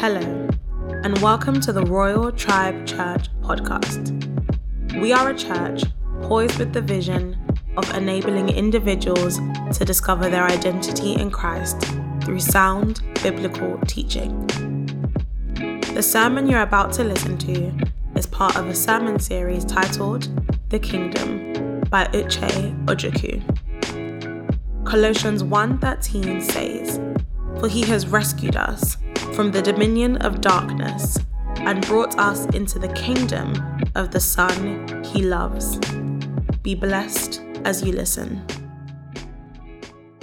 Hello, and welcome to the Royal Tribe Church podcast. We are a church poised with the vision of enabling individuals to discover their identity in Christ through sound biblical teaching. The sermon you're about to listen to is part of a sermon series titled The Kingdom by Uche Ojukwu. Colossians 1:13 says, "For he has rescued us from the dominion of darkness and brought us into the kingdom of the Son he loves." Be blessed as you listen.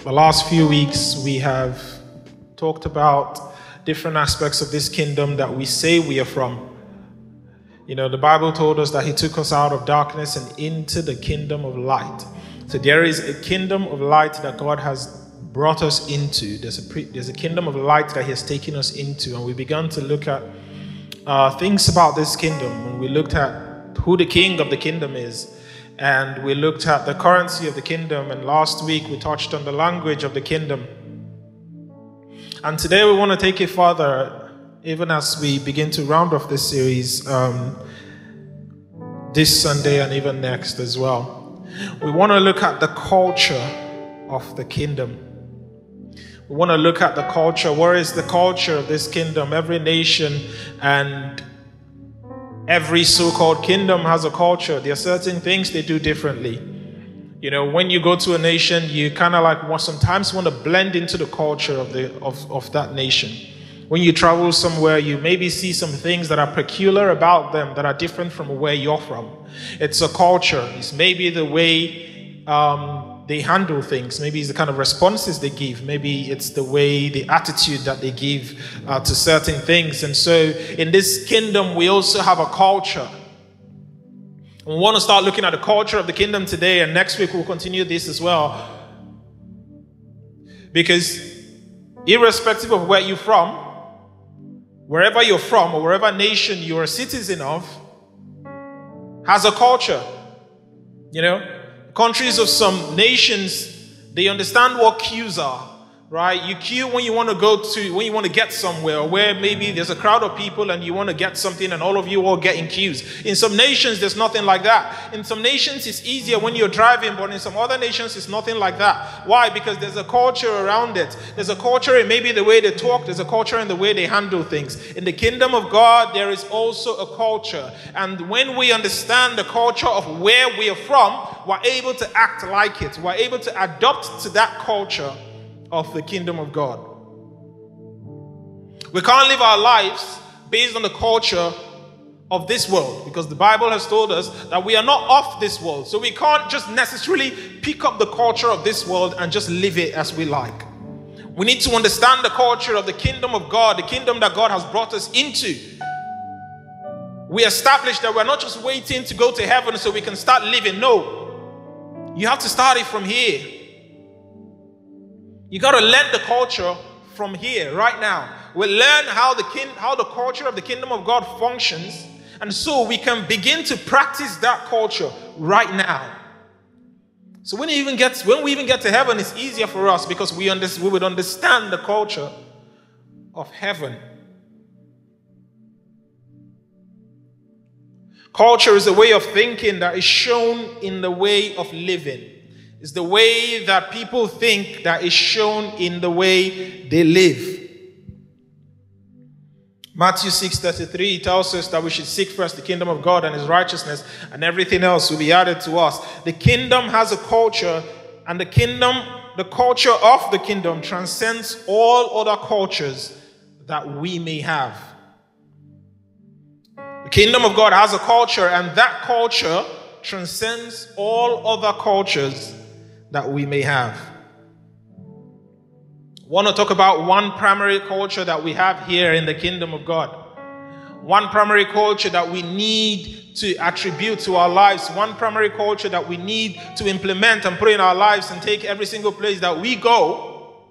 The last few weeks we have talked about different aspects of this kingdom that we say we are from. You know, the Bible told us that He took us out of darkness and into the kingdom of light. So there is a kingdom of light that God has brought us into. There's a, pre, there's a kingdom of light that He has taken us into. And we began to look at uh, things about this kingdom. And we looked at who the king of the kingdom is. And we looked at the currency of the kingdom. And last week we touched on the language of the kingdom. And today we want to take it further, even as we begin to round off this series um, this Sunday and even next as well. We want to look at the culture of the kingdom. We want to look at the culture. Where is the culture of this kingdom? Every nation and every so called kingdom has a culture. There are certain things they do differently. You know, when you go to a nation, you kind of like sometimes want to blend into the culture of, the, of, of that nation. When you travel somewhere, you maybe see some things that are peculiar about them that are different from where you're from. It's a culture. It's maybe the way um, they handle things. Maybe it's the kind of responses they give. Maybe it's the way, the attitude that they give uh, to certain things. And so in this kingdom, we also have a culture. We want to start looking at the culture of the kingdom today, and next week we'll continue this as well. Because irrespective of where you're from, wherever you're from or wherever nation you're a citizen of has a culture. You know, countries of some nations, they understand what queues are right? You queue when you want to go to, when you want to get somewhere, where maybe there's a crowd of people and you want to get something and all of you all get in queues. In some nations, there's nothing like that. In some nations, it's easier when you're driving, but in some other nations, it's nothing like that. Why? Because there's a culture around it. There's a culture in maybe the way they talk, there's a culture in the way they handle things. In the kingdom of God, there is also a culture. And when we understand the culture of where we are from, we're able to act like it. We're able to adopt to that culture of the kingdom of God. We can't live our lives based on the culture of this world because the Bible has told us that we are not of this world. So we can't just necessarily pick up the culture of this world and just live it as we like. We need to understand the culture of the kingdom of God, the kingdom that God has brought us into. We establish that we're not just waiting to go to heaven so we can start living. No. You have to start it from here. You got to learn the culture from here, right now. We learn how the king, how the culture of the kingdom of God functions, and so we can begin to practice that culture right now. So when, even get, when we even get to heaven, it's easier for us because we, under, we would understand the culture of heaven. Culture is a way of thinking that is shown in the way of living. It's the way that people think that is shown in the way they live. Matthew 6:33 tells us that we should seek first the kingdom of God and his righteousness and everything else will be added to us. The kingdom has a culture and the kingdom the culture of the kingdom transcends all other cultures that we may have. The kingdom of God has a culture and that culture transcends all other cultures that we may have. I want to talk about one primary culture that we have here in the kingdom of God. One primary culture that we need to attribute to our lives. One primary culture that we need to implement and put in our lives and take every single place that we go.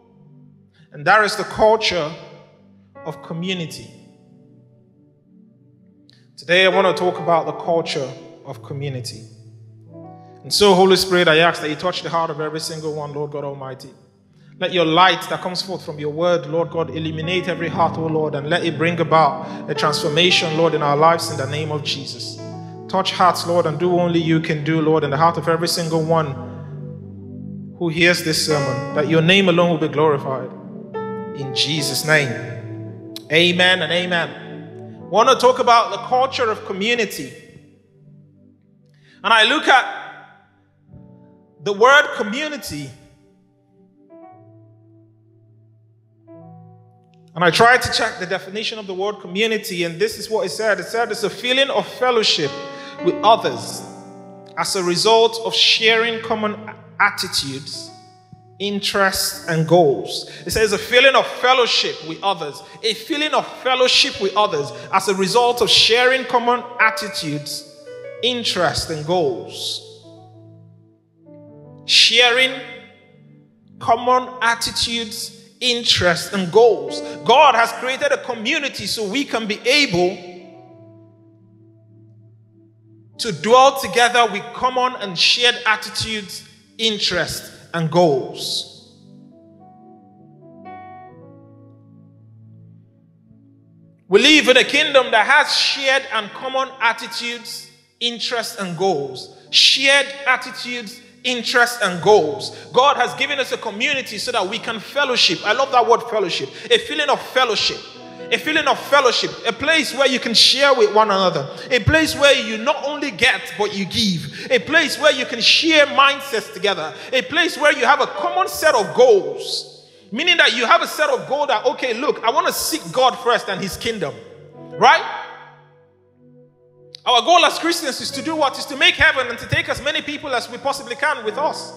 And that is the culture of community. Today, I want to talk about the culture of community. And so, Holy Spirit, I ask that you touch the heart of every single one, Lord God Almighty. Let your light that comes forth from your word, Lord God, illuminate every heart, O Lord, and let it bring about a transformation, Lord, in our lives in the name of Jesus. Touch hearts, Lord, and do only you can do, Lord, in the heart of every single one who hears this sermon, that your name alone will be glorified. In Jesus' name. Amen and amen. I want to talk about the culture of community. And I look at the word community And I tried to check the definition of the word community, and this is what it said it said it's a feeling of fellowship with others as a result of sharing common attitudes, interests, and goals. It says a feeling of fellowship with others, a feeling of fellowship with others as a result of sharing common attitudes, interests, and goals. Sharing common attitudes, interests, and goals. God has created a community so we can be able to dwell together with common and shared attitudes, interests, and goals. We live in a kingdom that has shared and common attitudes, interests, and goals. Shared attitudes, interests, and goals. God has given us a community so that we can fellowship. I love that word fellowship. A feeling of fellowship. A feeling of fellowship, a place where you can share with one another, a place where you not only get but you give, a place where you can share mindsets together, a place where you have a common set of goals. Meaning that you have a set of goals that, okay, look, I want to seek God first and His kingdom, right? Our goal as Christians is to do what? Is to make heaven and to take as many people as we possibly can with us.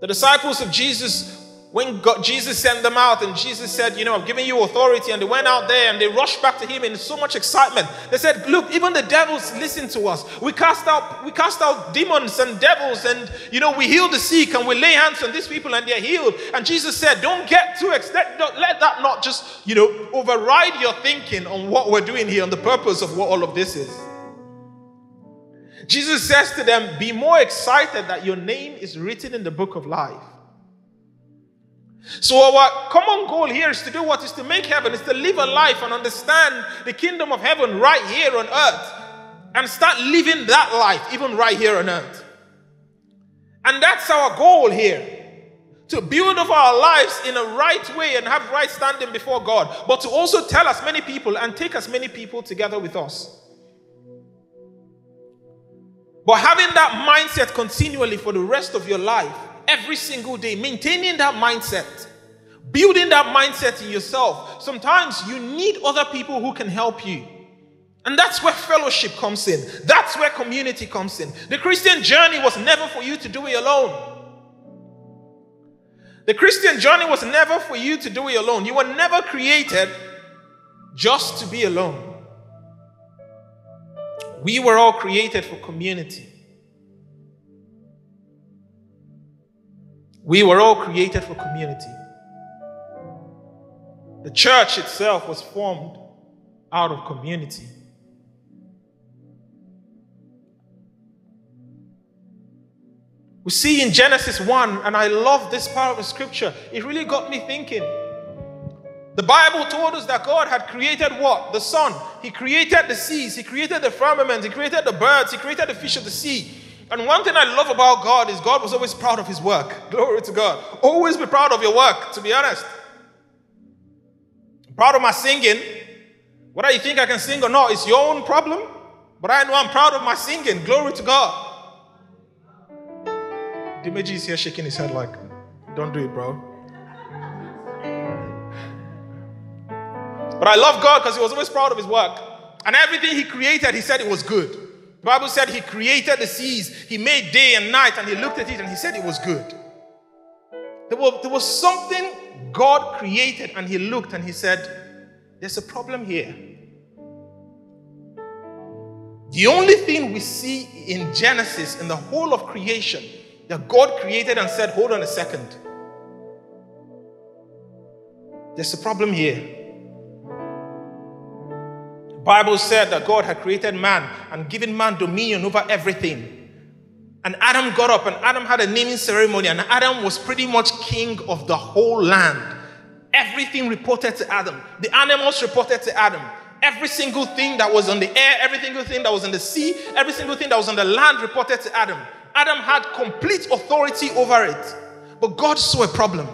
The disciples of Jesus when God, Jesus sent them out and Jesus said, You know, I've given you authority, and they went out there and they rushed back to him in so much excitement. They said, Look, even the devils listen to us. We cast out, we cast out demons and devils, and you know, we heal the sick and we lay hands on these people and they're healed. And Jesus said, Don't get too excited. Let that not just, you know, override your thinking on what we're doing here, on the purpose of what all of this is. Jesus says to them, Be more excited that your name is written in the book of life. So our common goal here is to do what is to make heaven, is to live a life and understand the kingdom of heaven right here on earth and start living that life even right here on earth. And that's our goal here. To build up our lives in a right way and have right standing before God, but to also tell as many people and take as many people together with us. But having that mindset continually for the rest of your life every single day, maintaining that mindset, building that mindset in yourself. Sometimes you need other people who can help you. And that's where fellowship comes in. That's where community comes in. The Christian journey was never for you to do it alone. The Christian journey was never for you to do it alone. You were never created just to be alone. We were all created for community. We were all created for community. The church itself was formed out of community. We see in Genesis 1, and I love this part of the scripture, it really got me thinking. The Bible told us that God had created what? The sun. He created the seas. He created the firmament. He created the birds. He created the fish of the sea. And one thing I love about God is God was always proud of his work. Glory to God. Always be proud of your work, to be honest. I'm proud of my singing. Whether you think I can sing or not, it's your own problem. But I know I'm proud of my singing. Glory to God. Dimeji is here shaking his head like, don't do it, bro. But I love God because he was always proud of his work. And everything he created, he said it was good. The Bible said he created the seas, he made day and night, and he looked at it and he said it was good. There was, there was something God created, and he looked and he said, There's a problem here. The only thing we see in Genesis, in the whole of creation, that God created and said, Hold on a second. There's a problem here. Bible said that God had created man and given man dominion over everything. And Adam got up and Adam had a naming ceremony, and Adam was pretty much king of the whole land. Everything reported to Adam. The animals reported to Adam. Every single thing that was on the air, every single thing that was in the sea, every single thing that was on the land reported to Adam. Adam had complete authority over it. But God saw a problem.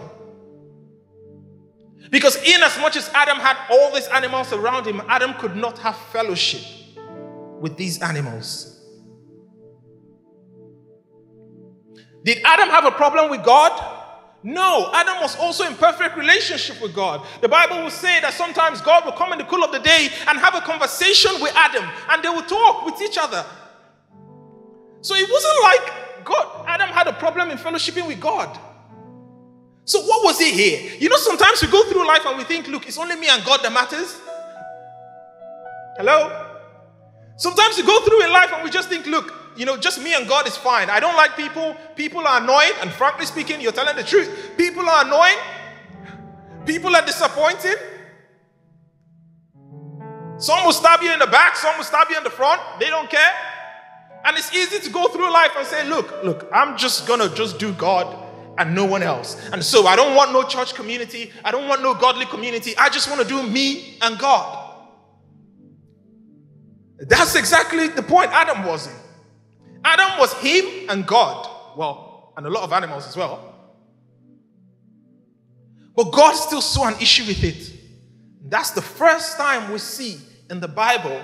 Because, in as much as Adam had all these animals around him, Adam could not have fellowship with these animals. Did Adam have a problem with God? No, Adam was also in perfect relationship with God. The Bible will say that sometimes God will come in the cool of the day and have a conversation with Adam, and they will talk with each other. So it wasn't like God, Adam had a problem in fellowshipping with God. So what was it here? You know, sometimes we go through life and we think, look, it's only me and God that matters. Hello? Sometimes we go through in life and we just think, look, you know, just me and God is fine. I don't like people. People are annoying. And frankly speaking, you're telling the truth. People are annoying. People are disappointed. Some will stab you in the back, some will stab you in the front. They don't care. And it's easy to go through life and say, look, look, I'm just gonna just do God and no one else. And so I don't want no church community. I don't want no godly community. I just want to do me and God. That's exactly the point Adam was in. Adam was him and God. Well, and a lot of animals as well. But God still saw an issue with it. That's the first time we see in the Bible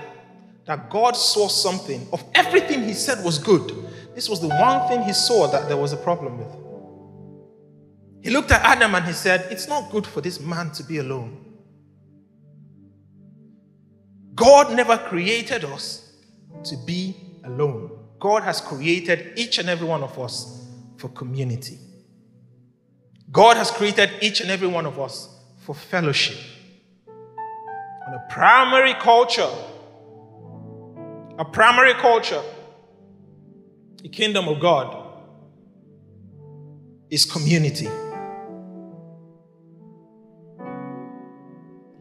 that God saw something of everything he said was good. This was the one thing he saw that there was a problem with. He looked at Adam and he said, It's not good for this man to be alone. God never created us to be alone. God has created each and every one of us for community. God has created each and every one of us for fellowship. And a primary culture, a primary culture, the kingdom of God, is community.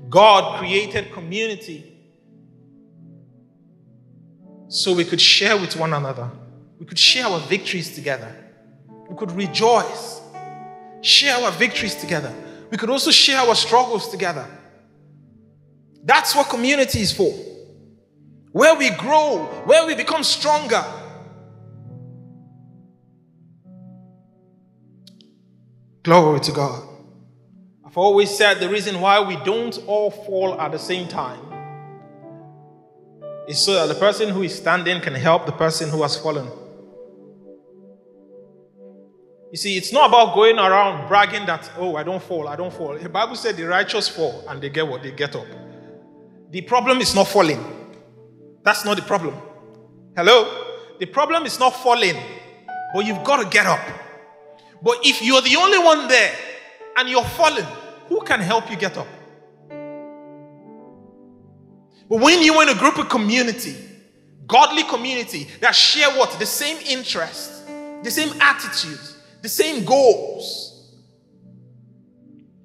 God created community so we could share with one another. We could share our victories together. We could rejoice, share our victories together. We could also share our struggles together. That's what community is for. Where we grow, where we become stronger. Glory to God. I've always said the reason why we don't all fall at the same time is so that the person who is standing can help the person who has fallen. You see, it's not about going around bragging that, oh, I don't fall, I don't fall. The Bible said the righteous fall and they get what? They get up. The problem is not falling. That's not the problem. Hello? The problem is not falling, but you've got to get up. But if you're the only one there and you're fallen, who can help you get up? But when you're in a group of community, godly community that share what? The same interests, the same attitudes, the same goals.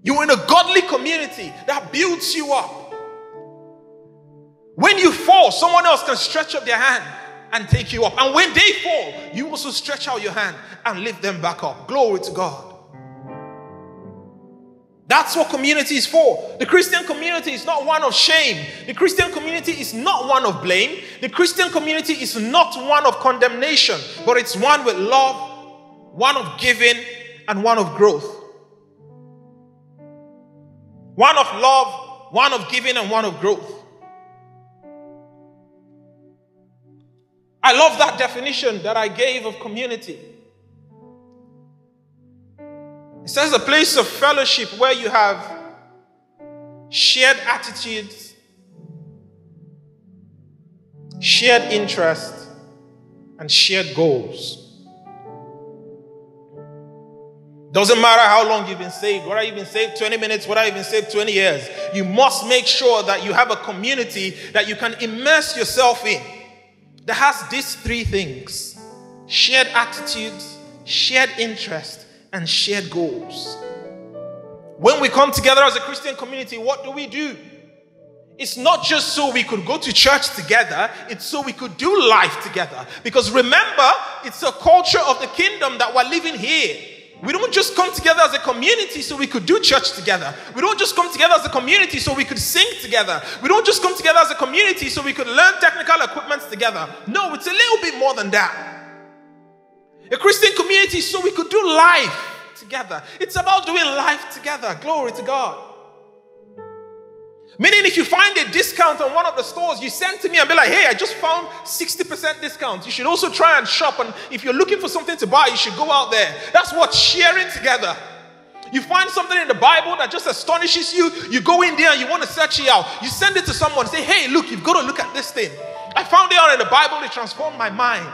You're in a godly community that builds you up. When you fall, someone else can stretch up their hand and take you up. And when they fall, you also stretch out your hand and lift them back up. Glory to God. That's what community is for. The Christian community is not one of shame. The Christian community is not one of blame. The Christian community is not one of condemnation, but it's one with love, one of giving, and one of growth. One of love, one of giving, and one of growth. I love that definition that I gave of community. It says a place of fellowship where you have shared attitudes, shared interest, and shared goals. Doesn't matter how long you've been saved, whether you've been saved? 20 minutes, whether you've been saved? 20 years, you must make sure that you have a community that you can immerse yourself in that has these three things shared attitudes, shared interest, and shared goals. When we come together as a Christian community, what do we do? It's not just so we could go to church together, it's so we could do life together. Because remember, it's a culture of the kingdom that we're living here. We don't just come together as a community so we could do church together. We don't just come together as a community so we could sing together. We don't just come together as a community so we could learn technical equipment together. No, it's a little bit more than that. A Christian community so we could do life together. It's about doing life together. Glory to God. Meaning, if you find a discount on one of the stores, you send to me and be like, hey, I just found 60% discount. You should also try and shop. And if you're looking for something to buy, you should go out there. That's what sharing together. You find something in the Bible that just astonishes you, you go in there and you want to search it out. You send it to someone, say, hey, look, you've got to look at this thing. I found it out in the Bible, it transformed my mind.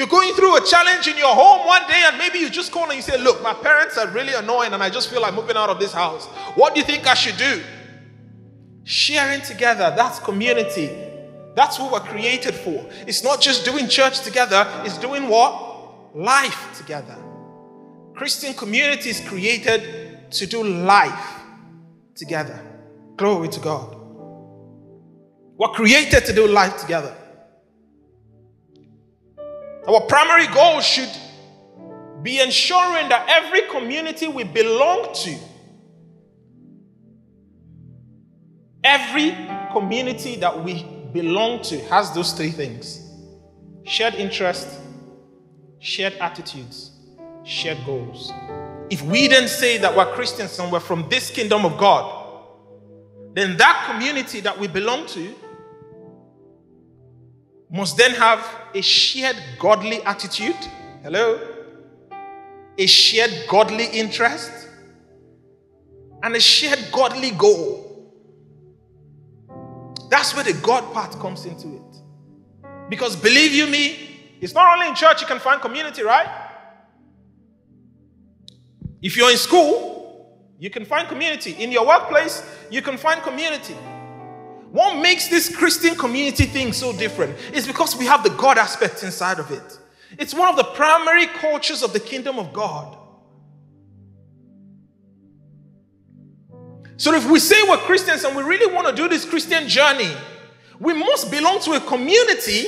You're going through a challenge in your home one day, and maybe you just call and you say, Look, my parents are really annoying, and I just feel like moving out of this house. What do you think I should do? Sharing together, that's community. That's what we're created for. It's not just doing church together, it's doing what? Life together. Christian community is created to do life together. Glory to God. We're created to do life together. Our primary goal should be ensuring that every community we belong to Every community that we belong to has those three things shared interest, shared attitudes, shared goals. If we then say that we're Christians and we're from this kingdom of God, then that community that we belong to must then have a shared godly attitude. Hello? A shared godly interest and a shared godly goal. That's where the God part comes into it. Because believe you me, it's not only in church you can find community, right? If you're in school, you can find community. In your workplace, you can find community. What makes this Christian community thing so different is because we have the God aspect inside of it. It's one of the primary cultures of the kingdom of God. So if we say we're Christians and we really want to do this Christian journey, we must belong to a community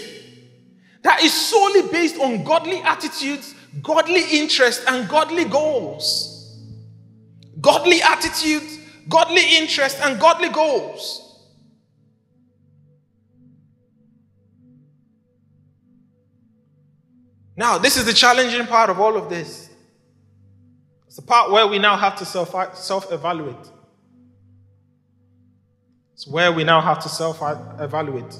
that is solely based on godly attitudes, godly interests, and godly goals. Godly attitudes, godly interests, and godly goals. Now, this is the challenging part of all of this. It's the part where we now have to self evaluate. It's where we now have to self evaluate.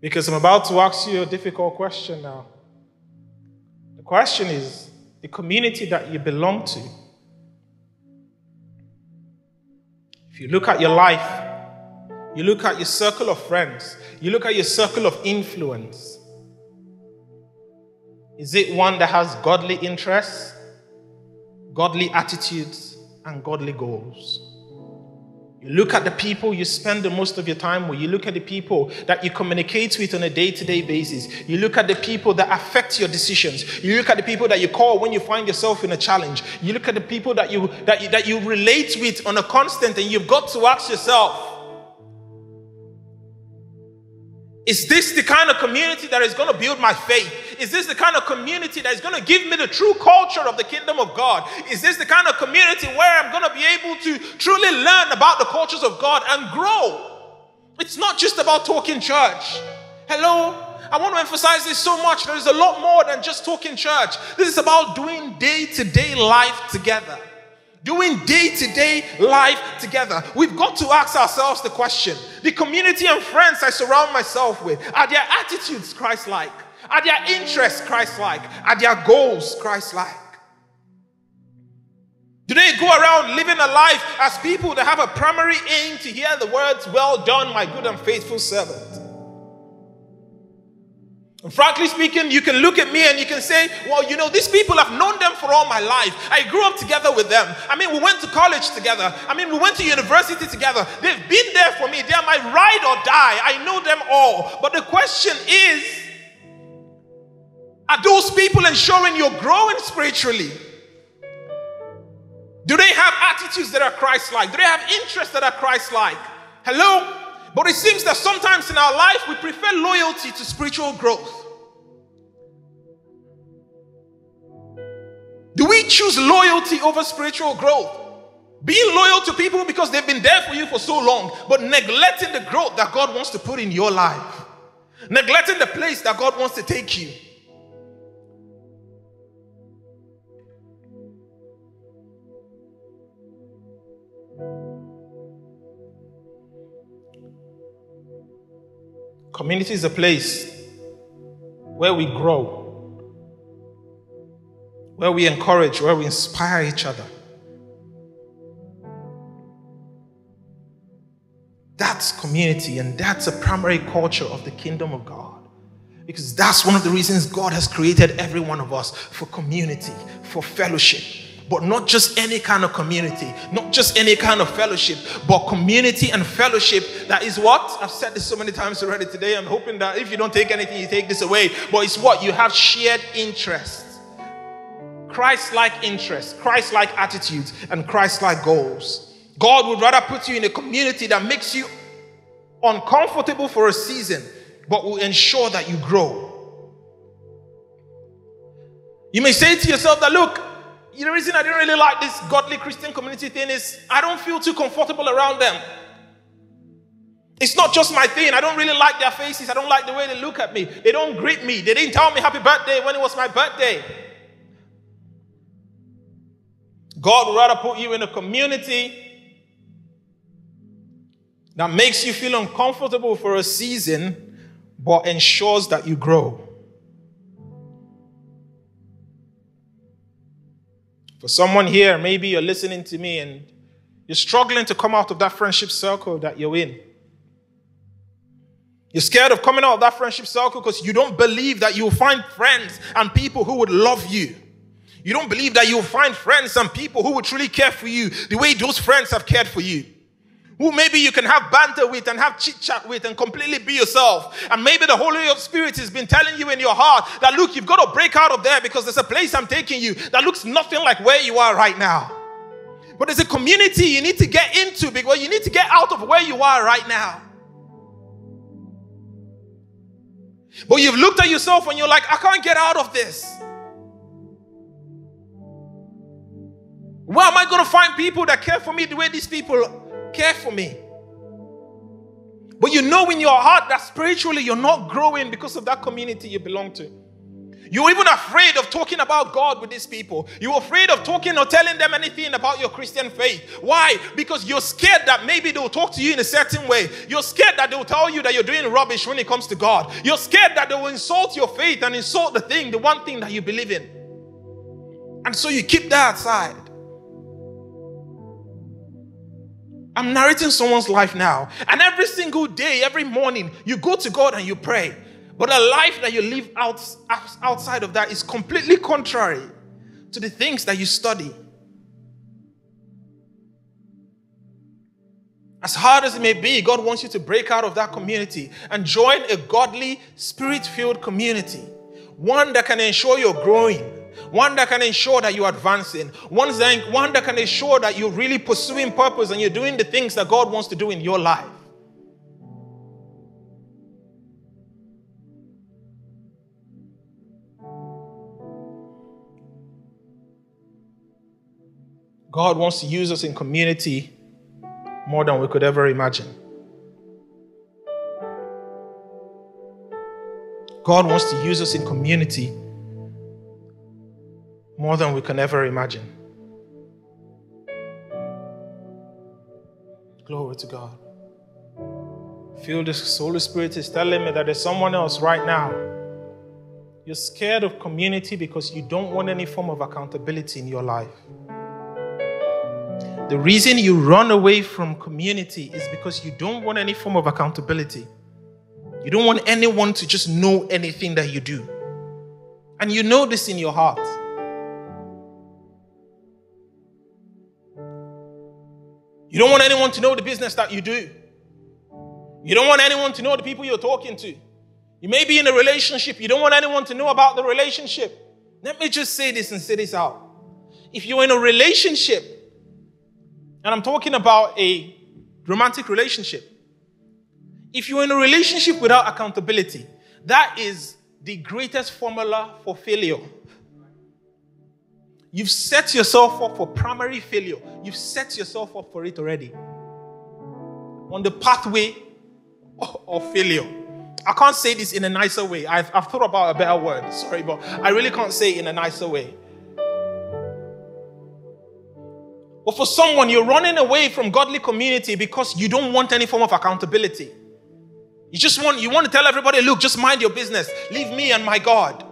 Because I'm about to ask you a difficult question now. The question is the community that you belong to. If you look at your life, you look at your circle of friends, you look at your circle of influence. Is it one that has godly interests, godly attitudes, and godly goals. You look at the people you spend the most of your time with. You look at the people that you communicate with on a day to day basis. You look at the people that affect your decisions. You look at the people that you call when you find yourself in a challenge. You look at the people that you, that you, that you relate with on a constant, and you've got to ask yourself Is this the kind of community that is going to build my faith? Is this the kind of community that is going to give me the true culture of the kingdom of God? Is this the kind of community where I'm going to be able to truly learn about the cultures of God and grow? It's not just about talking church. Hello? I want to emphasize this so much. There is a lot more than just talking church. This is about doing day to day life together doing day to day life together. We've got to ask ourselves the question the community and friends I surround myself with, are their attitudes Christ like? Are their interests Christ like? Are their goals Christ like? Do they go around living a life as people that have a primary aim to hear the words, Well done, my good and faithful servant? Frankly speaking, you can look at me and you can say, well, you know, these people, I've known them for all my life. I grew up together with them. I mean, we went to college together. I mean, we went to university together. They've been there for me. They're my ride or die. I know them all. But the question is, are those people ensuring you're growing spiritually? Do they have attitudes that are Christ like? Do they have interests that are Christ like? Hello? But it seems that sometimes in our life we prefer loyalty to spiritual growth. Do we choose loyalty over spiritual growth? Being loyal to people because they've been there for you for so long, but neglecting the growth that God wants to put in your life, neglecting the place that God wants to take you. Community is a place where we grow, where we encourage, where we inspire each other. That's community, and that's a primary culture of the kingdom of God. Because that's one of the reasons God has created every one of us for community, for fellowship. But not just any kind of community, not just any kind of fellowship, but community and fellowship that is what? I've said this so many times already today. I'm hoping that if you don't take anything, you take this away. But it's what? You have shared interests, Christ like interests, Christ like attitudes, and Christ like goals. God would rather put you in a community that makes you uncomfortable for a season, but will ensure that you grow. You may say to yourself that, look, the reason I didn't really like this godly Christian community thing is I don't feel too comfortable around them. It's not just my thing. I don't really like their faces. I don't like the way they look at me. They don't greet me. They didn't tell me happy birthday when it was my birthday. God would rather put you in a community that makes you feel uncomfortable for a season, but ensures that you grow. For someone here, maybe you're listening to me and you're struggling to come out of that friendship circle that you're in. You're scared of coming out of that friendship circle because you don't believe that you'll find friends and people who would love you. You don't believe that you'll find friends and people who would truly care for you the way those friends have cared for you who maybe you can have banter with and have chit chat with and completely be yourself. And maybe the Holy Spirit has been telling you in your heart that, look, you've got to break out of there because there's a place I'm taking you that looks nothing like where you are right now. But there's a community you need to get into because you need to get out of where you are right now. But you've looked at yourself and you're like, I can't get out of this. Where am I going to find people that care for me the way these people care for me. But you know in your heart that spiritually you're not growing because of that community you belong to. You're even afraid of talking about God with these people. You're afraid of talking or telling them anything about your Christian faith. Why? Because you're scared that maybe they'll talk to you in a certain way. You're scared that they'll tell you that you're doing rubbish when it comes to God. You're scared that they will insult your faith and insult the thing, the one thing that you believe in. And so you keep that aside. I'm narrating someone's life now. And every single day, every morning, you go to God and you pray. But a life that you live out, outside of that is completely contrary to the things that you study. As hard as it may be, God wants you to break out of that community and join a godly, spirit filled community. One that can ensure you're growing, one that can ensure that you're advancing, one that, one that can ensure that you're really pursuing purpose and you're doing the things that God wants to do in your life. God wants to use us in community more than we could ever imagine. God wants to use us in community more than we can ever imagine. Glory to God. Feel the Holy Spirit is telling me that there's someone else right now. You're scared of community because you don't want any form of accountability in your life. The reason you run away from community is because you don't want any form of accountability. You don't want anyone to just know anything that you do. And you know this in your heart. You don't want anyone to know the business that you do. You don't want anyone to know the people you're talking to. You may be in a relationship, you don't want anyone to know about the relationship. Let me just say this and say this out. If you're in a relationship And I'm talking about a romantic relationship. If you're in a relationship without accountability, that is the greatest formula for failure. You've set yourself up for primary failure. You've set yourself up for it already. On the pathway of failure. I can't say this in a nicer way. I've, I've thought about a better word. Sorry, but I really can't say it in a nicer way. But for someone, you're running away from godly community because you don't want any form of accountability. You just want you want to tell everybody, look, just mind your business. Leave me and my God.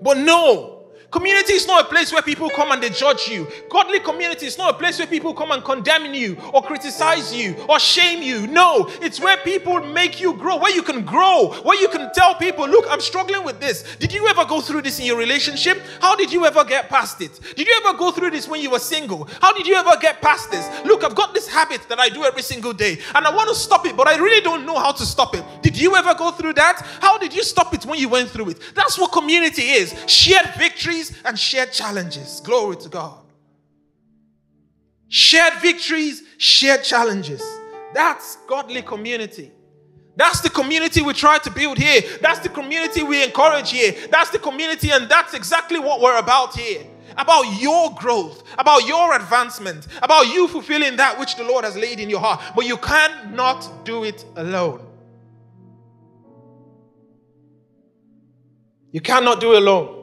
But no, Community is not a place where people come and they judge you. Godly community is not a place where people come and condemn you or criticize you or shame you. No, it's where people make you grow, where you can grow, where you can tell people, look, I'm struggling with this. Did you ever go through this in your relationship? How did you ever get past it? Did you ever go through this when you were single? How did you ever get past this? Look, I've got this habit that I do every single day and I want to stop it, but I really don't know how to stop it. Did you ever go through that? How did you stop it when you went through it? That's what community is shared victories victories and shared challenges. Glory to God. Shared victories, shared challenges. That's godly community. That's the community we try to build here. That's the community we encourage here. That's the community, and that's exactly what we're about here. About your growth, about your advancement, about you fulfilling that which the Lord has laid in your heart. But you cannot do it alone. You cannot do it alone.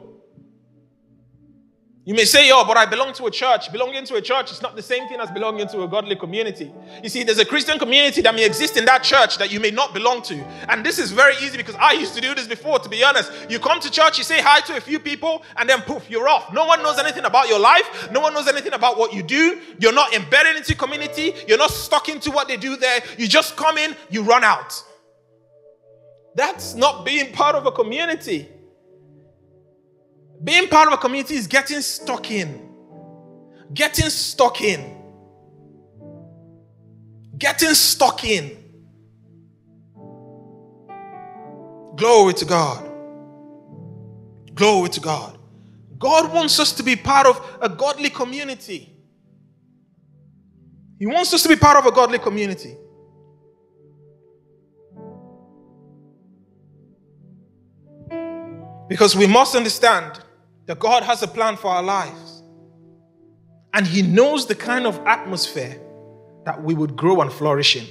You may say, oh, but I belong to a church. Belonging to a church is not the same thing as belonging to a godly community. You see, there's a Christian community that may exist in that church that you may not belong to. And this is very easy because I used to do this before, to be honest. You come to church, you say hi to a few people, and then poof, you're off. No one knows anything about your life. No one knows anything about what you do. You're not embedded into community. You're not stuck into what they do there. You just come in, you run out. That's not being part of a community. Being part of a community is getting stuck in. Getting stuck in. Getting stuck in. Glory to God. Glory to God. God wants us to be part of a godly community. He wants us to be part of a godly community. Because we must understand that God has a plan for our lives. And He knows the kind of atmosphere that we would grow and flourish in.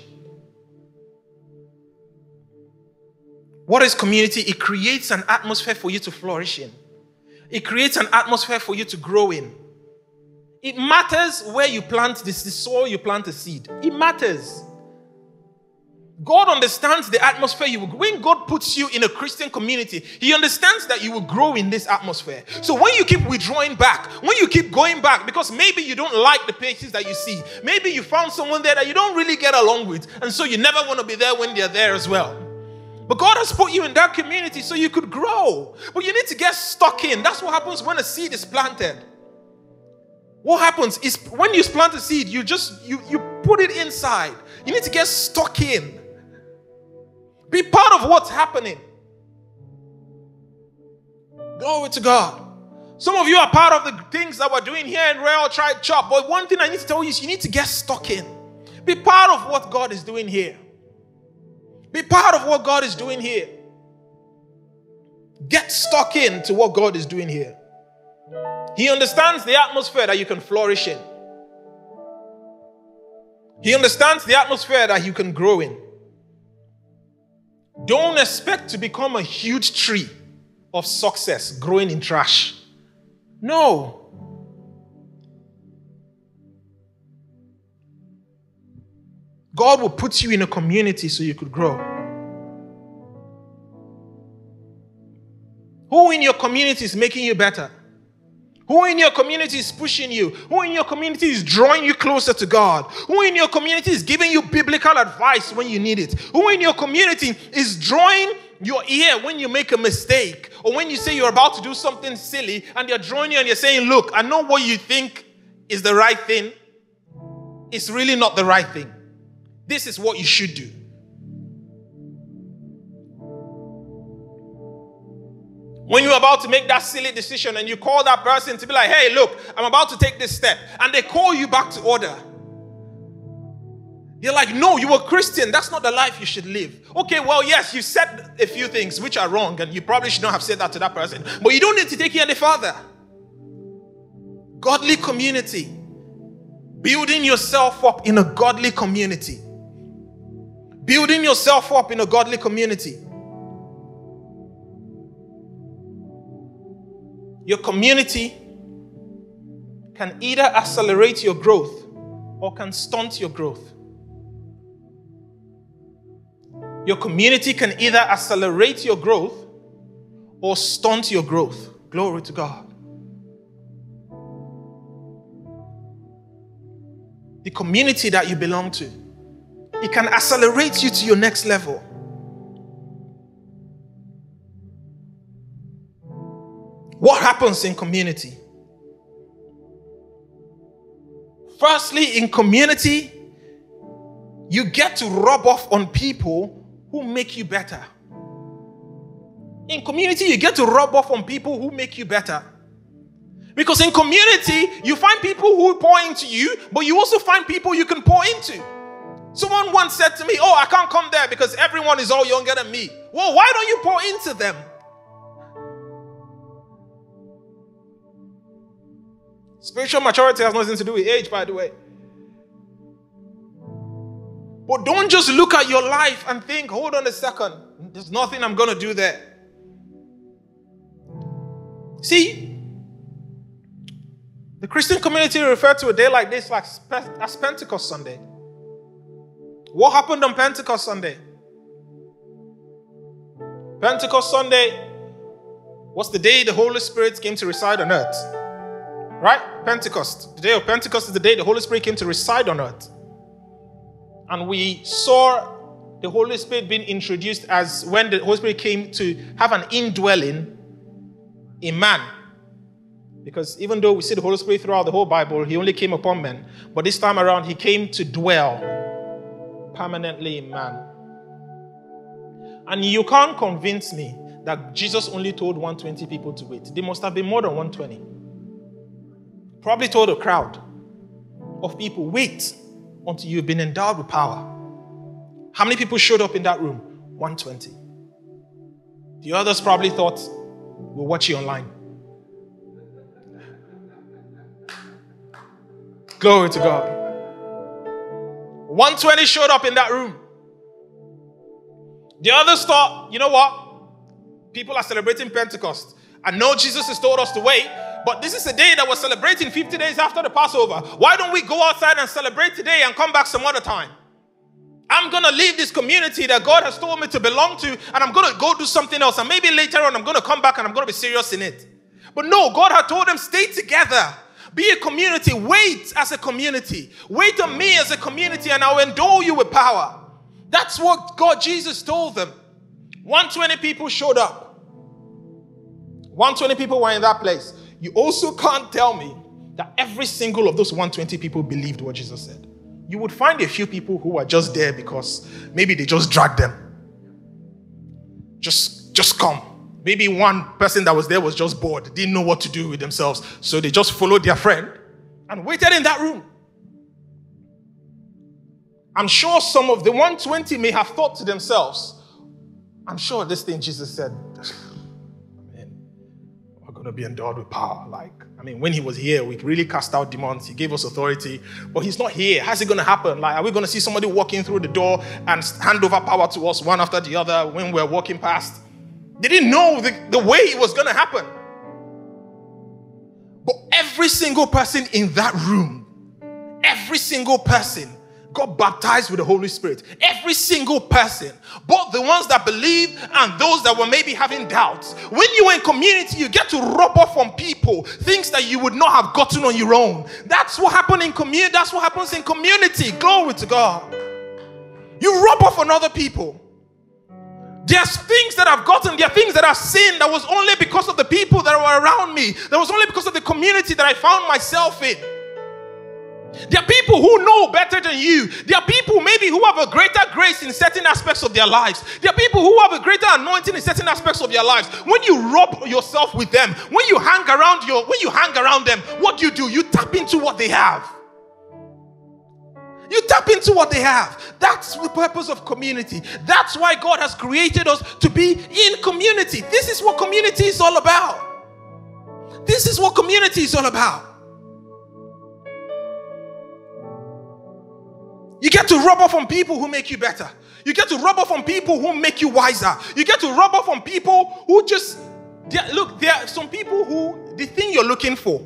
What is community? It creates an atmosphere for you to flourish in, it creates an atmosphere for you to grow in. It matters where you plant this, the soil you plant a seed. It matters. God understands the atmosphere you will. When God puts you in a Christian community, He understands that you will grow in this atmosphere. So when you keep withdrawing back, when you keep going back, because maybe you don't like the places that you see, maybe you found someone there that you don't really get along with, and so you never want to be there when they're there as well. But God has put you in that community so you could grow. But you need to get stuck in. That's what happens when a seed is planted. What happens is when you plant a seed, you just you you put it inside. You need to get stuck in. Be part of what's happening. Glory to God. Some of you are part of the things that we're doing here in Royal Tribe Church. But one thing I need to tell you is you need to get stuck in. Be part of what God is doing here. Be part of what God is doing here. Get stuck in to what God is doing here. He understands the atmosphere that you can flourish in. He understands the atmosphere that you can grow in. Don't expect to become a huge tree of success growing in trash. No. God will put you in a community so you could grow. Who in your community is making you better? Who in your community is pushing you? Who in your community is drawing you closer to God? Who in your community is giving you biblical advice when you need it? Who in your community is drawing your ear when you make a mistake or when you say you're about to do something silly and they're drawing you and you're saying, Look, I know what you think is the right thing. It's really not the right thing. This is what you should do. When you're about to make that silly decision and you call that person to be like, hey, look, I'm about to take this step, and they call you back to order. You're like, no, you were Christian. That's not the life you should live. Okay, well, yes, you said a few things which are wrong, and you probably should not have said that to that person, but you don't need to take it any further. Godly community. Building yourself up in a godly community. Building yourself up in a godly community. Your community can either accelerate your growth or can stunt your growth. Your community can either accelerate your growth or stunt your growth. Glory to God. The community that you belong to, it can accelerate you to your next level. What happens in community? Firstly, in community, you get to rub off on people who make you better. In community, you get to rub off on people who make you better. Because in community, you find people who pour into you, but you also find people you can pour into. Someone once said to me, Oh, I can't come there because everyone is all younger than me. Well, why don't you pour into them? Spiritual maturity has nothing to do with age, by the way. But don't just look at your life and think, hold on a second, there's nothing I'm going to do there. See, the Christian community referred to a day like this like as Pentecost Sunday. What happened on Pentecost Sunday? Pentecost Sunday was the day the Holy Spirit came to reside on earth. Right? Pentecost. The day of Pentecost is the day the Holy Spirit came to reside on earth. And we saw the Holy Spirit being introduced as when the Holy Spirit came to have an indwelling in man. Because even though we see the Holy Spirit throughout the whole Bible, he only came upon men. But this time around, he came to dwell permanently in man. And you can't convince me that Jesus only told 120 people to wait. There must have been more than 120. Probably told a crowd of people, wait until you've been endowed with power. How many people showed up in that room? 120. The others probably thought, we'll watch you online. Glory to God. 120 showed up in that room. The others thought, you know what? People are celebrating Pentecost. I know Jesus has told us to wait, but this is a day that we're celebrating 50 days after the Passover. Why don't we go outside and celebrate today and come back some other time? I'm going to leave this community that God has told me to belong to, and I'm going to go do something else. And maybe later on, I'm going to come back and I'm going to be serious in it. But no, God had told them, stay together. Be a community. Wait as a community. Wait on me as a community, and I'll endow you with power. That's what God, Jesus told them. 120 people showed up. 120 people were in that place. You also can't tell me that every single of those 120 people believed what Jesus said. You would find a few people who are just there because maybe they just dragged them. Just, just come. Maybe one person that was there was just bored, didn't know what to do with themselves, so they just followed their friend and waited in that room. I'm sure some of the 120 may have thought to themselves, I'm sure this thing Jesus said, going to be endowed with power. Like, I mean, when he was here, we really cast out demons. He gave us authority, but he's not here. How's it going to happen? Like, are we going to see somebody walking through the door and hand over power to us one after the other when we're walking past? They didn't know the, the way it was going to happen. But every single person in that room, every single person got baptized with the Holy Spirit. Every single person, both the ones that believe and those that were maybe having doubts. When you're in community, you get to rub off on people things that you would not have gotten on your own. That's what happened in community. That's what happens in community. Glory to God. You rub off on other people. There's things that I've gotten, there are things that I've seen that was only because of the people that were around me, that was only because of the community that I found myself in. There are people who know better than you. There are people maybe who have a greater grace in certain aspects of their lives. There are people who have a greater anointing in certain aspects of their lives. When you rub yourself with them, when you hang around your when you hang around them, what do you do? You tap into what they have. You tap into what they have. That's the purpose of community. That's why God has created us to be in community. This is what community is all about. This is what community is all about. You get to rub off on people who make you better. You get to rub off on people who make you wiser. You get to rub off on people who just look. There are some people who the thing you're looking for.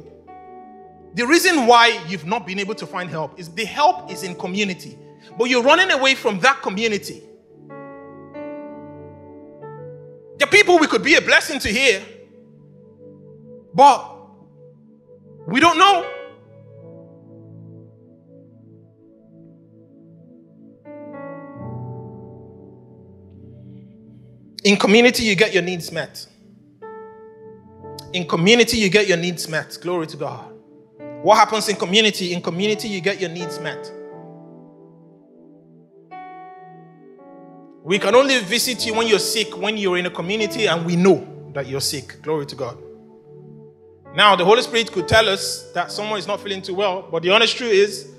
The reason why you've not been able to find help is the help is in community, but you're running away from that community. The people we could be a blessing to here, but we don't know. In community, you get your needs met. In community, you get your needs met. Glory to God. What happens in community? In community, you get your needs met. We can only visit you when you're sick, when you're in a community and we know that you're sick. Glory to God. Now, the Holy Spirit could tell us that someone is not feeling too well, but the honest truth is,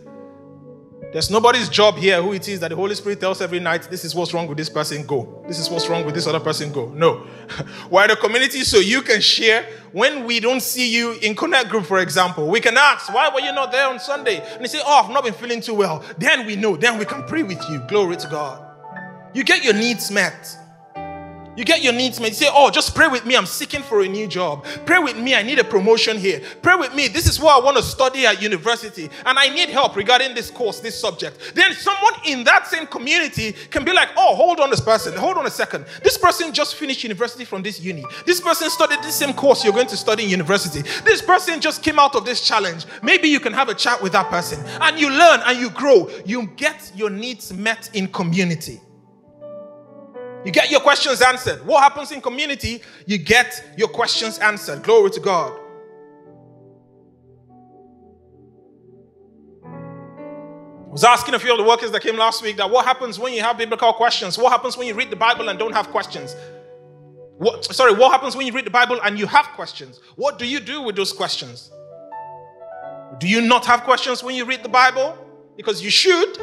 there's nobody's job here who it is that the Holy Spirit tells every night, this is what's wrong with this person, go. This is what's wrong with this other person, go. No. We're the community so you can share. When we don't see you in Connect Group, for example, we can ask, why were you not there on Sunday? And they say, oh, I've not been feeling too well. Then we know. Then we can pray with you. Glory to God. You get your needs met. You get your needs met. You say, Oh, just pray with me. I'm seeking for a new job. Pray with me. I need a promotion here. Pray with me. This is what I want to study at university. And I need help regarding this course, this subject. Then someone in that same community can be like, Oh, hold on this person. Hold on a second. This person just finished university from this uni. This person studied this same course you're going to study in university. This person just came out of this challenge. Maybe you can have a chat with that person and you learn and you grow. You get your needs met in community. You get your questions answered. What happens in community? You get your questions answered. Glory to God. I was asking a few of the workers that came last week that what happens when you have biblical questions? What happens when you read the Bible and don't have questions? What, sorry, what happens when you read the Bible and you have questions? What do you do with those questions? Do you not have questions when you read the Bible? Because you should.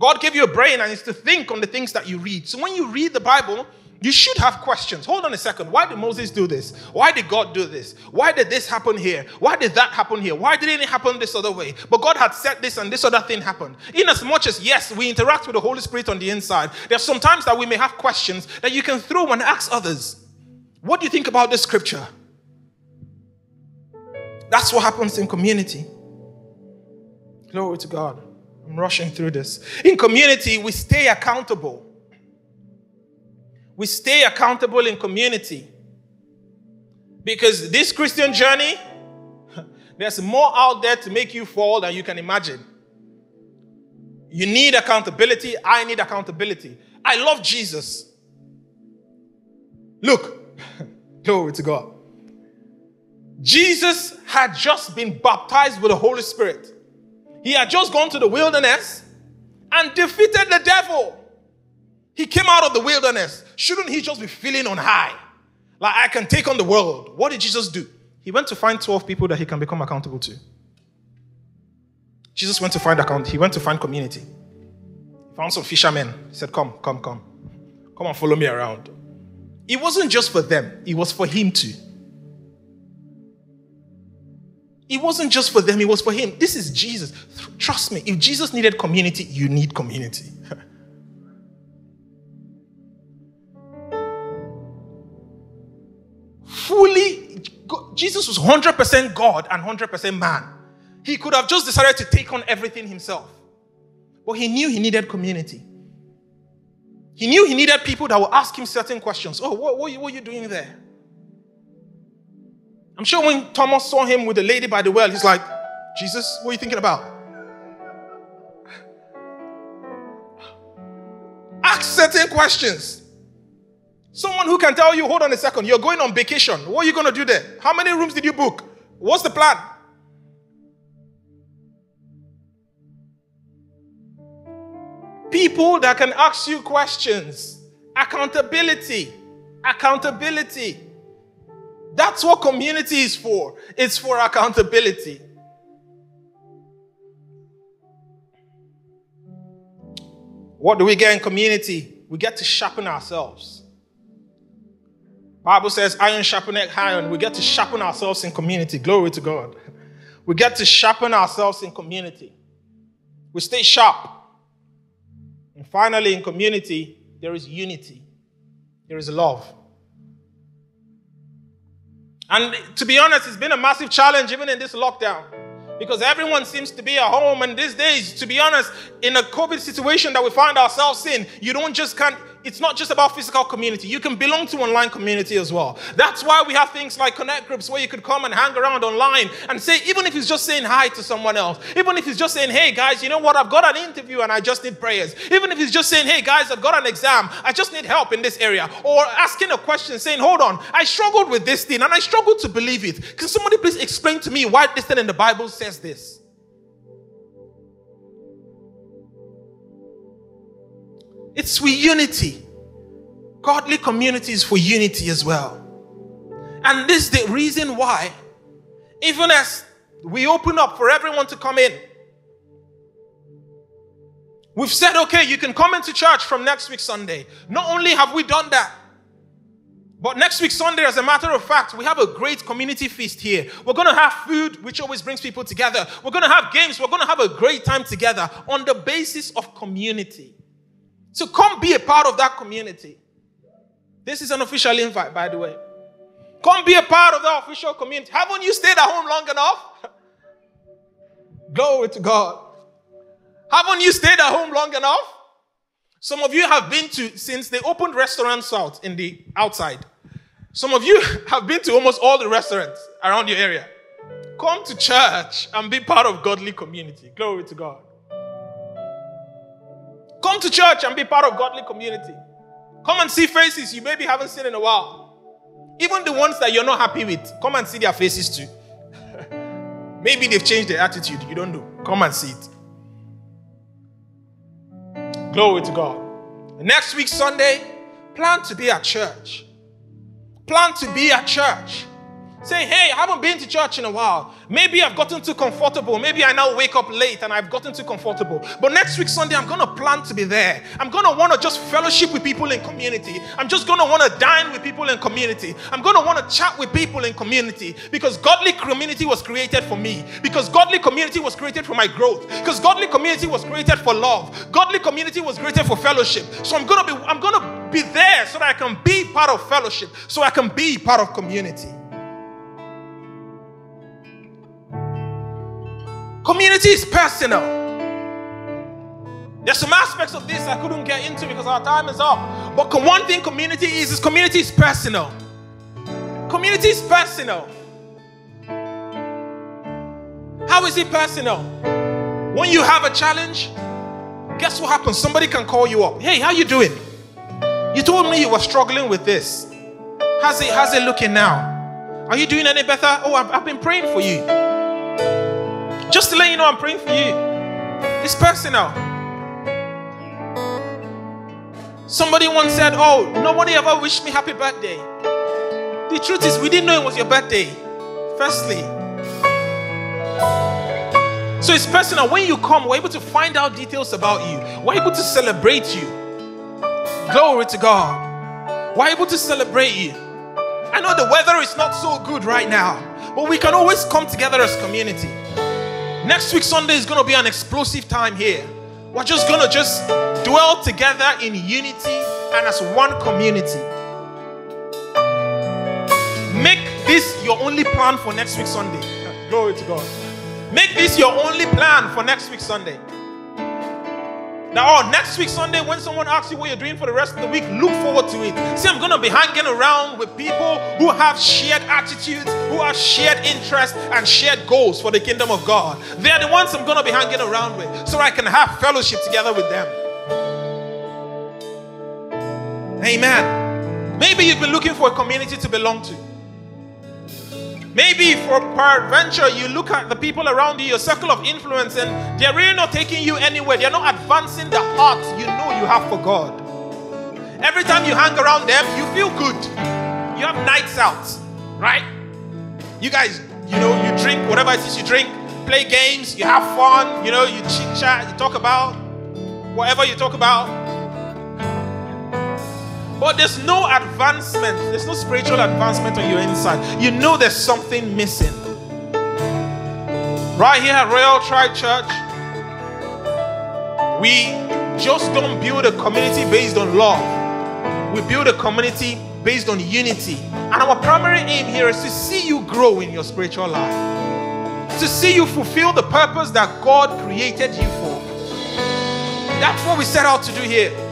God gave you a brain and it's to think on the things that you read. So when you read the Bible, you should have questions. Hold on a second. Why did Moses do this? Why did God do this? Why did this happen here? Why did that happen here? Why didn't it happen this other way? But God had said this and this other thing happened. In as much as, yes, we interact with the Holy Spirit on the inside, There there's sometimes that we may have questions that you can throw and ask others. What do you think about this scripture? That's what happens in community. Glory to God. I'm rushing through this. In community, we stay accountable. We stay accountable in community. Because this Christian journey, there's more out there to make you fall than you can imagine. You need accountability. I need accountability. I love Jesus. Look, glory to God. Jesus had just been baptized with the Holy Spirit. He had just gone to the wilderness and defeated the devil. He came out of the wilderness. Shouldn't he just be feeling on high? Like, I can take on the world. What did Jesus do? He went to find 12 people that he can become accountable to. Jesus went to find account. He went to find community. He found some fishermen. He said, Come, come, come. Come and follow me around. It wasn't just for them, it was for him too. It wasn't just for them, it was for him. This is Jesus. Trust me, if Jesus needed community, you need community. Fully, Jesus was 100% God and 100% man. He could have just decided to take on everything himself. But he knew he needed community. He knew he needed people that would ask him certain questions. Oh, what, what, what are you doing there? I'm sure when Thomas saw him with the lady by the well, he's like, Jesus, what are you thinking about? Ask certain questions. Someone who can tell you, hold on a second, you're going on vacation. What are you going to do there? How many rooms did you book? What's the plan? People that can ask you questions, accountability, accountability. That's what community is for. It's for accountability. What do we get in community? We get to sharpen ourselves. Bible says iron sharpeneth iron. We get to sharpen ourselves in community. Glory to God. We get to sharpen ourselves in community. We stay sharp. And finally, in community, there is unity, there is love. And to be honest, it's been a massive challenge even in this lockdown because everyone seems to be at home. And these days, to be honest, in a COVID situation that we find ourselves in, you don't just can't it's not just about physical community. You can belong to online community as well. That's why we have things like connect groups where you could come and hang around online and say, even if it's just saying hi to someone else, even if it's just saying, hey guys, you know what, I've got an interview and I just need prayers. Even if it's just saying, hey guys, I've got an exam, I just need help in this area. Or asking a question saying, hold on, I struggled with this thing and I struggled to believe it. Can somebody please explain to me why this thing in the Bible says this? It's for unity. Godly communities for unity as well. And this is the reason why, even as we open up for everyone to come in, we've said, okay, you can come into church from next week Sunday. Not only have we done that, but next week, Sunday, as a matter of fact, we have a great community feast here. We're going to have food, which always brings people together. We're going to have games. We're going to have a great time together on the basis of community. So come be a part of that community. This is an official invite, by the way. Come be a part of the official community. Haven't you stayed at home long enough? Glory to God. Haven't you stayed at home long enough? Some of you have been to, since they opened restaurants out in the outside, some of you have been to almost all the restaurants around your area. Come to church and be part of godly community. Glory to God. Come to church and be part of godly community. Come and see faces you maybe haven't seen in a while. Even the ones that you're not happy with, come and see their faces too. maybe they've changed their attitude. You don't know. Come and see it. Glory to God. Next week, Sunday, plan to be at church. Plan to be at church. Say, hey, I haven't been to church in a while. Maybe I've gotten too comfortable. Maybe I now wake up late and I've gotten too comfortable. But next week, Sunday, I'm going to plan to be there. I'm going to want to just fellowship with people in community. I'm just going to want to dine with people in community. I'm going to want to chat with people in community because godly community was created for me. Because godly community was created for my growth. Because godly community was created for love. Godly community was created for fellowship. So I'm going to be, I'm going to be there so that I can be part of fellowship, so I can be part of community. Community is personal. There's some aspects of this I couldn't get into because our time is up. But one thing community is is community is personal. Community is personal. How is it personal? When you have a challenge, guess what happens? Somebody can call you up. Hey, how you doing? You told me you were struggling with this. How's it, how's it looking now? Are you doing any better? Oh, I've, I've been praying for you. Just to let you know, I'm praying for you. It's personal. Somebody once said, Oh, nobody ever wished me happy birthday. The truth is, we didn't know it was your birthday, firstly. So it's personal. When you come, we're able to find out details about you, we're able to celebrate you. Glory to God. We're able to celebrate you. I know the weather is not so good right now, but we can always come together as community. Next week, Sunday, is going to be an explosive time here. We're just going to just dwell together in unity and as one community. Make this your only plan for next week, Sunday. Glory to God. Make this your only plan for next week, Sunday. Now, oh, next week, Sunday, when someone asks you what you're doing for the rest of the week, look forward to it. See, I'm going to be hanging around with people who have shared attitudes, who have shared interests, and shared goals for the kingdom of God. They are the ones I'm going to be hanging around with so I can have fellowship together with them. Amen. Maybe you've been looking for a community to belong to. Maybe for peradventure, you look at the people around you, your circle of influence, and they're really not taking you anywhere. They're not advancing the heart you know you have for God. Every time you hang around them, you feel good. You have nights out, right? You guys, you know, you drink whatever it is you drink, play games, you have fun, you know, you chit chat, you talk about whatever you talk about. But there's no advancement, there's no spiritual advancement on your inside. You know there's something missing. Right here at Royal Tribe Church, we just don't build a community based on love. We build a community based on unity. And our primary aim here is to see you grow in your spiritual life, to see you fulfill the purpose that God created you for. That's what we set out to do here.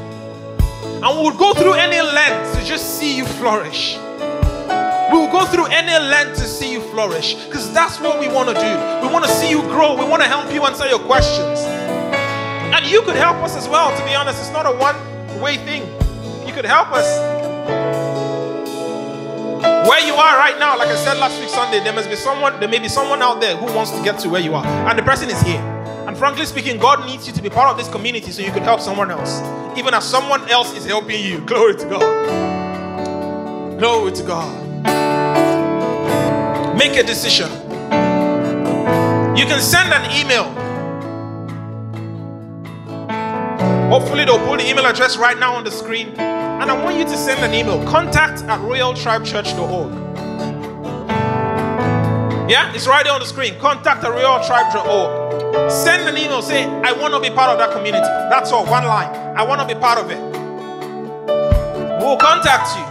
And we will go through any length to just see you flourish. We will go through any length to see you flourish because that's what we want to do. We want to see you grow. We want to help you answer your questions. And you could help us as well, to be honest. It's not a one way thing. You could help us. Where you are right now, like I said last week Sunday, there must be someone, there may be someone out there who wants to get to where you are. And the person is here. And frankly speaking, God needs you to be part of this community so you can help someone else even as someone else is helping you. Glory to God. Glory to God. Make a decision. You can send an email. Hopefully, they'll put the email address right now on the screen. And I want you to send an email contact at royaltribechurch.org. Yeah, it's right there on the screen. Contact at royaltribe.org. Send an email, say, I want to be part of that community. That's all, one line. I want to be part of it. We'll contact you.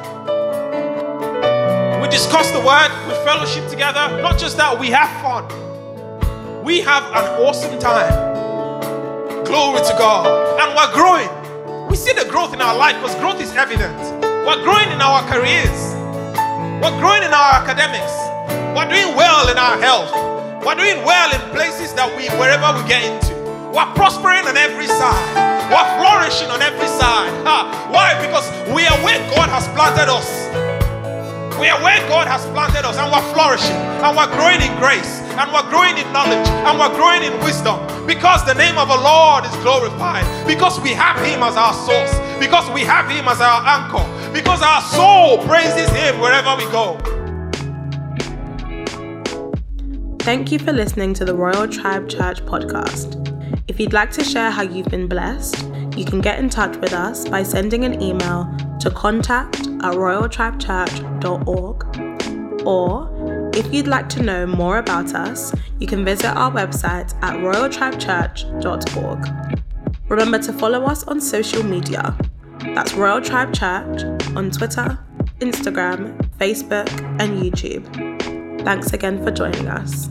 We discuss the word, we fellowship together. Not just that, we have fun. We have an awesome time. Glory to God. And we're growing. We see the growth in our life because growth is evident. We're growing in our careers, we're growing in our academics. We're doing well in our health. We're doing well in places that we, wherever we get into. We're prospering on every side. We're flourishing on every side. Why? Because we are where God has planted us. We are where God has planted us and we're flourishing and we're growing in grace and we're growing in knowledge and we're growing in wisdom because the name of the Lord is glorified because we have Him as our source, because we have Him as our anchor, because our soul praises Him wherever we go. Thank you for listening to the Royal Tribe Church podcast. If you'd like to share how you've been blessed, you can get in touch with us by sending an email to contact at royaltribechurch.org. Or if you'd like to know more about us, you can visit our website at royaltribechurch.org. Remember to follow us on social media. That's Royal Tribe Church on Twitter, Instagram, Facebook, and YouTube. Thanks again for joining us.